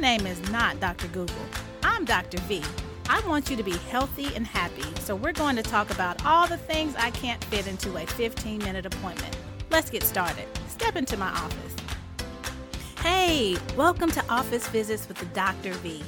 name is not Dr. Google. I'm Dr. V. I want you to be healthy and happy, so we're going to talk about all the things I can't fit into a 15 minute appointment. Let's get started. Step into my office. Hey, welcome to Office Visits with the Dr. V.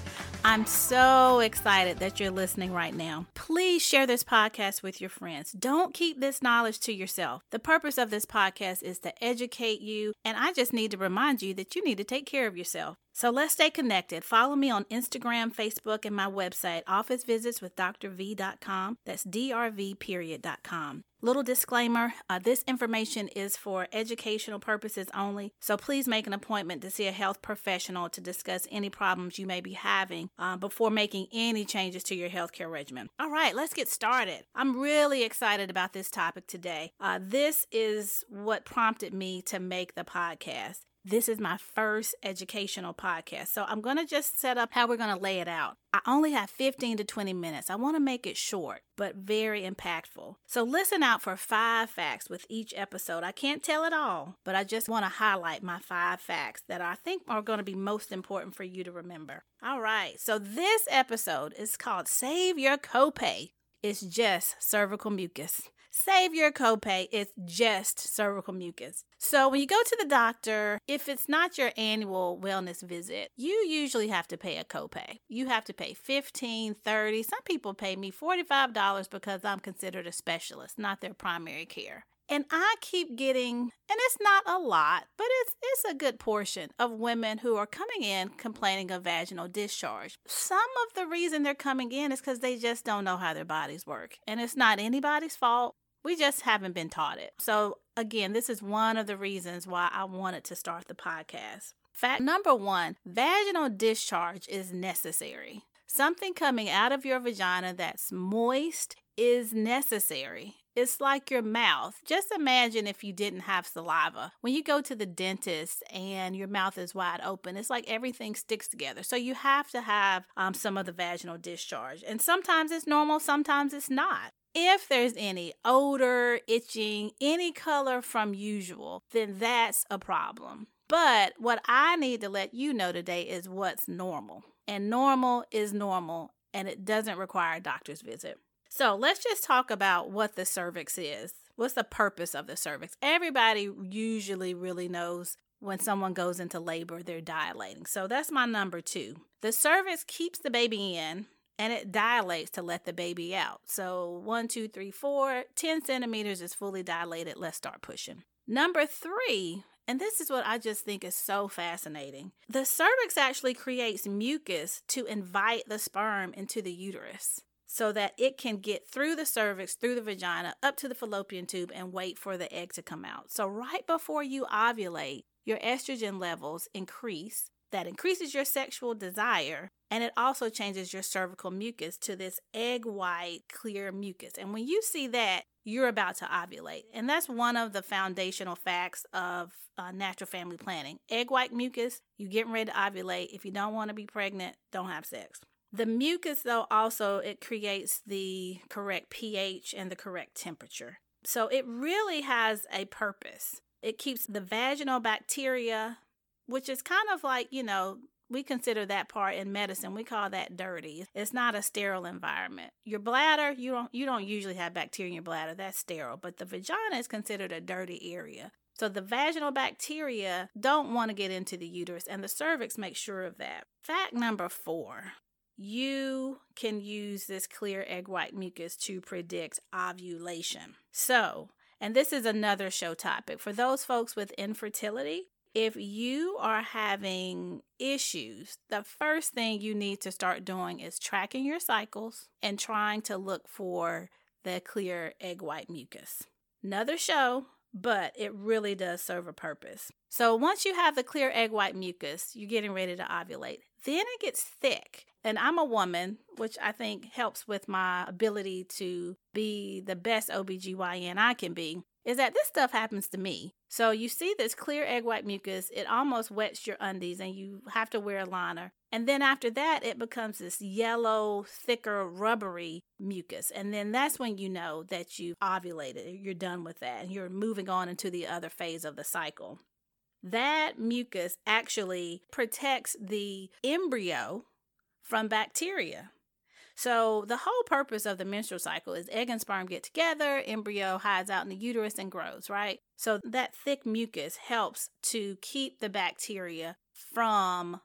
I'm so excited that you're listening right now. Please share this podcast with your friends. Don't keep this knowledge to yourself. The purpose of this podcast is to educate you, and I just need to remind you that you need to take care of yourself. So let's stay connected. Follow me on Instagram, Facebook, and my website, officevisitswithdrv.com. That's drv period.com. Little disclaimer uh, this information is for educational purposes only, so please make an appointment to see a health professional to discuss any problems you may be having uh, before making any changes to your healthcare regimen. All right, let's get started. I'm really excited about this topic today. Uh, this is what prompted me to make the podcast. This is my first educational podcast. So I'm going to just set up how we're going to lay it out. I only have 15 to 20 minutes. I want to make it short, but very impactful. So listen out for five facts with each episode. I can't tell it all, but I just want to highlight my five facts that I think are going to be most important for you to remember. All right. So this episode is called Save Your Copay. It's just cervical mucus. Save your copay. It's just cervical mucus. So when you go to the doctor, if it's not your annual wellness visit, you usually have to pay a copay. You have to pay 15, 30. Some people pay me $45 because I'm considered a specialist, not their primary care. And I keep getting, and it's not a lot, but it's it's a good portion of women who are coming in complaining of vaginal discharge. Some of the reason they're coming in is because they just don't know how their bodies work. And it's not anybody's fault. We just haven't been taught it. So, again, this is one of the reasons why I wanted to start the podcast. Fact number one vaginal discharge is necessary. Something coming out of your vagina that's moist is necessary. It's like your mouth. Just imagine if you didn't have saliva. When you go to the dentist and your mouth is wide open, it's like everything sticks together. So you have to have um, some of the vaginal discharge. And sometimes it's normal, sometimes it's not. If there's any odor, itching, any color from usual, then that's a problem. But what I need to let you know today is what's normal. And normal is normal, and it doesn't require a doctor's visit. So let's just talk about what the cervix is. What's the purpose of the cervix? Everybody usually really knows when someone goes into labor, they're dilating. So that's my number two. The cervix keeps the baby in and it dilates to let the baby out. So one, two, three, four, 10 centimeters is fully dilated. Let's start pushing. Number three, and this is what I just think is so fascinating. The cervix actually creates mucus to invite the sperm into the uterus so that it can get through the cervix, through the vagina, up to the fallopian tube, and wait for the egg to come out. So, right before you ovulate, your estrogen levels increase. That increases your sexual desire and it also changes your cervical mucus to this egg white, clear mucus. And when you see that, you're about to ovulate. And that's one of the foundational facts of uh, natural family planning. Egg white mucus, you're getting ready to ovulate. If you don't want to be pregnant, don't have sex. The mucus, though, also it creates the correct pH and the correct temperature. So it really has a purpose. It keeps the vaginal bacteria, which is kind of like, you know, we consider that part in medicine we call that dirty it's not a sterile environment your bladder you don't you don't usually have bacteria in your bladder that's sterile but the vagina is considered a dirty area so the vaginal bacteria don't want to get into the uterus and the cervix makes sure of that fact number four you can use this clear egg white mucus to predict ovulation so and this is another show topic for those folks with infertility if you are having issues, the first thing you need to start doing is tracking your cycles and trying to look for the clear egg white mucus. Another show, but it really does serve a purpose. So once you have the clear egg white mucus, you're getting ready to ovulate. Then it gets thick. And I'm a woman, which I think helps with my ability to be the best OBGYN I can be is that this stuff happens to me. So you see this clear egg white mucus, it almost wets your undies and you have to wear a liner. And then after that, it becomes this yellow, thicker, rubbery mucus. And then that's when you know that you've ovulated. You're done with that and you're moving on into the other phase of the cycle. that mucus actually protects the embryo from bacteria. So, the whole purpose of the menstrual cycle is egg and sperm get together, embryo hides out in the uterus and grows, right? So, that thick mucus helps to keep the bacteria from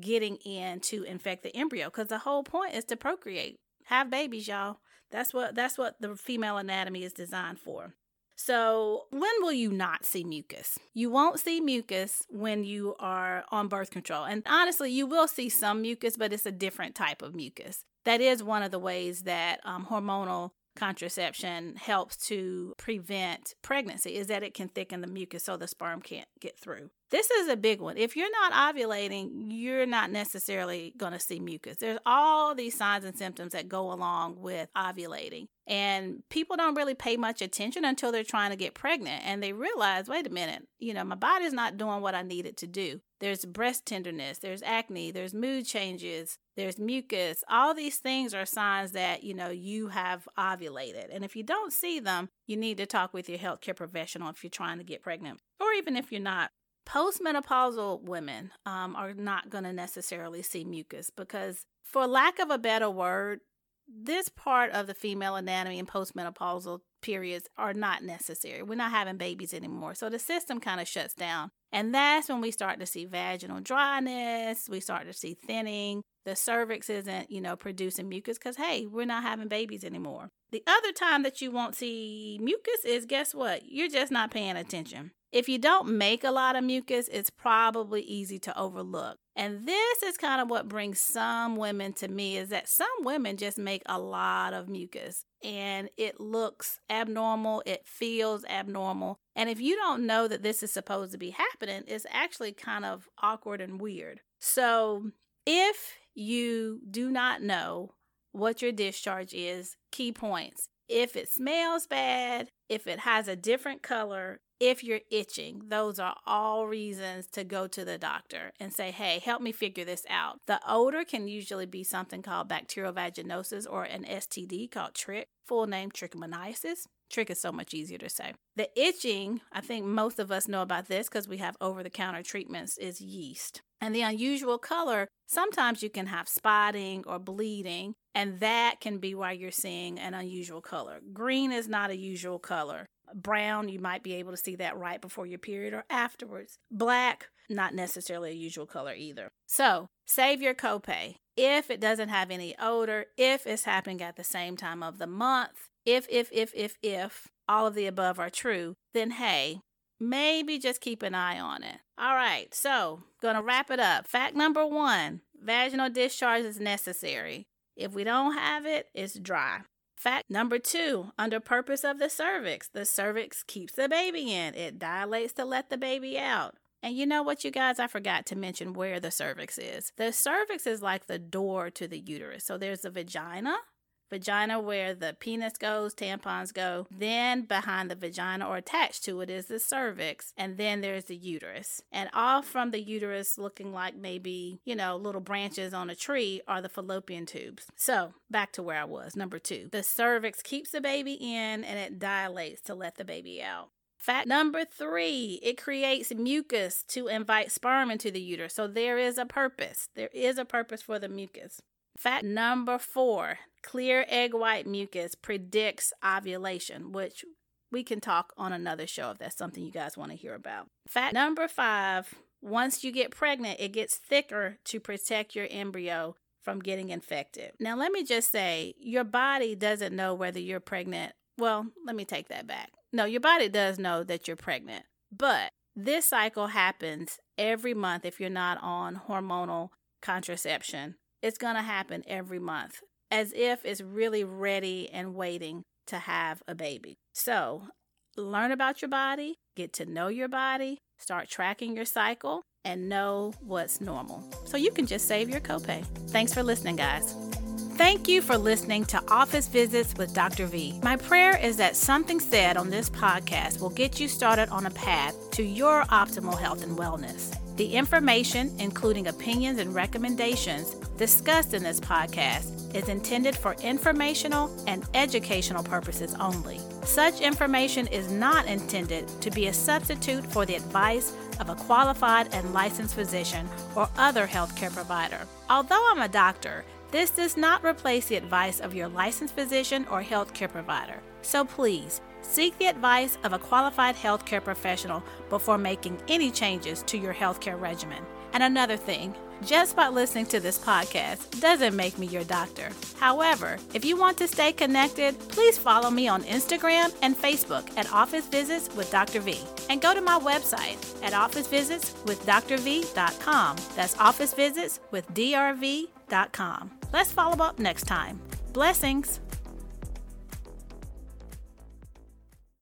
getting in to infect the embryo because the whole point is to procreate, have babies, y'all. That's what that's what the female anatomy is designed for. So, when will you not see mucus? You won't see mucus when you are on birth control. And honestly, you will see some mucus, but it's a different type of mucus that is one of the ways that um, hormonal contraception helps to prevent pregnancy is that it can thicken the mucus so the sperm can't get through. This is a big one. If you're not ovulating, you're not necessarily going to see mucus. There's all these signs and symptoms that go along with ovulating. And people don't really pay much attention until they're trying to get pregnant and they realize, wait a minute, you know, my body's not doing what I need it to do. There's breast tenderness, there's acne, there's mood changes, there's mucus. All these things are signs that, you know, you have ovulated. And if you don't see them, you need to talk with your healthcare professional if you're trying to get pregnant or even if you're not. Postmenopausal women um, are not going to necessarily see mucus because, for lack of a better word, this part of the female anatomy and postmenopausal periods are not necessary. We're not having babies anymore. So the system kind of shuts down. And that's when we start to see vaginal dryness, we start to see thinning. The cervix isn't, you know, producing mucus because, hey, we're not having babies anymore. The other time that you won't see mucus is guess what? You're just not paying attention. If you don't make a lot of mucus, it's probably easy to overlook. And this is kind of what brings some women to me is that some women just make a lot of mucus and it looks abnormal, it feels abnormal. And if you don't know that this is supposed to be happening, it's actually kind of awkward and weird. So, if you do not know what your discharge is, key points. If it smells bad, if it has a different color, if you're itching, those are all reasons to go to the doctor and say, hey, help me figure this out. The odor can usually be something called bacterial vaginosis or an STD called trick, full name trichomoniasis. Trick is so much easier to say. The itching, I think most of us know about this because we have over the counter treatments, is yeast. And the unusual color, sometimes you can have spotting or bleeding, and that can be why you're seeing an unusual color. Green is not a usual color. Brown, you might be able to see that right before your period or afterwards. Black, not necessarily a usual color either. So, save your copay. If it doesn't have any odor, if it's happening at the same time of the month, if, if, if, if, if all of the above are true, then hey, maybe just keep an eye on it. All right, so gonna wrap it up. Fact number one vaginal discharge is necessary. If we don't have it, it's dry. Fact number two, under purpose of the cervix, the cervix keeps the baby in. It dilates to let the baby out. And you know what, you guys? I forgot to mention where the cervix is. The cervix is like the door to the uterus. So there's the vagina, vagina where the penis goes, tampons go. Then behind the vagina or attached to it is the cervix. And then there's the uterus. And off from the uterus, looking like maybe, you know, little branches on a tree, are the fallopian tubes. So back to where I was. Number two, the cervix keeps the baby in and it dilates to let the baby out. Fact number three, it creates mucus to invite sperm into the uterus. So there is a purpose. There is a purpose for the mucus. Fact number four clear egg white mucus predicts ovulation, which we can talk on another show if that's something you guys want to hear about. Fact number five once you get pregnant, it gets thicker to protect your embryo from getting infected. Now, let me just say your body doesn't know whether you're pregnant. Well, let me take that back. No, your body does know that you're pregnant, but this cycle happens every month if you're not on hormonal contraception it's going to happen every month as if it's really ready and waiting to have a baby. So, learn about your body, get to know your body, start tracking your cycle, and know what's normal. So you can just save your copay. Thanks for listening, guys. Thank you for listening to Office Visits with Dr. V. My prayer is that something said on this podcast will get you started on a path to your optimal health and wellness. The information, including opinions and recommendations discussed in this podcast, is intended for informational and educational purposes only. Such information is not intended to be a substitute for the advice of a qualified and licensed physician or other healthcare provider. Although I'm a doctor, this does not replace the advice of your licensed physician or healthcare provider. So please, seek the advice of a qualified healthcare professional before making any changes to your healthcare regimen. And another thing, just by listening to this podcast doesn't make me your doctor. However, if you want to stay connected, please follow me on Instagram and Facebook at Office Visits with Dr. V. And go to my website at officevisitswithdrv.com. That's officevisitswithdrv.com. Let's follow up next time. Blessings.